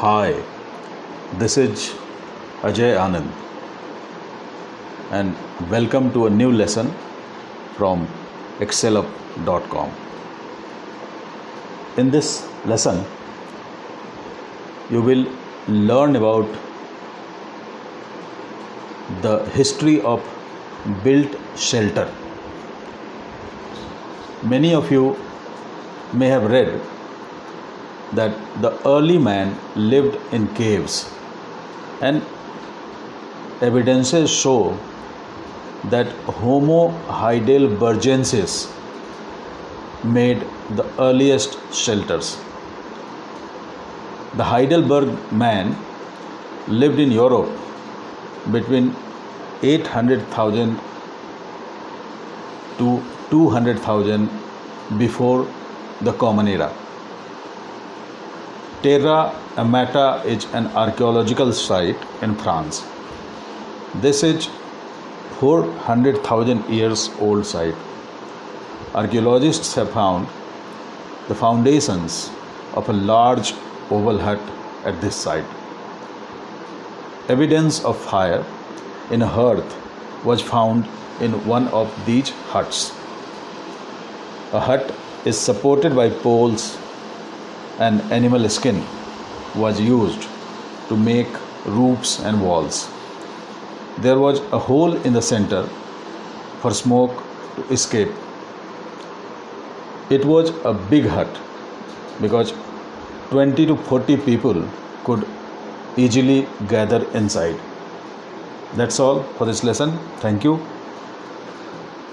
Hi, this is Ajay Anand, and welcome to a new lesson from excelup.com. In this lesson, you will learn about the history of built shelter. Many of you may have read that the early man lived in caves. And evidences show that homo heidelbergensis made the earliest shelters. The heidelberg man lived in europe between 800000 to 200000 before the common era Terra Amata is an archaeological site in France. This is 400,000 years old site. Archaeologists have found the foundations of a large oval hut at this site. Evidence of fire in a hearth was found in one of these huts. A hut is supported by poles and animal skin was used to make roofs and walls. There was a hole in the center for smoke to escape. It was a big hut because 20 to 40 people could easily gather inside. That's all for this lesson. Thank you.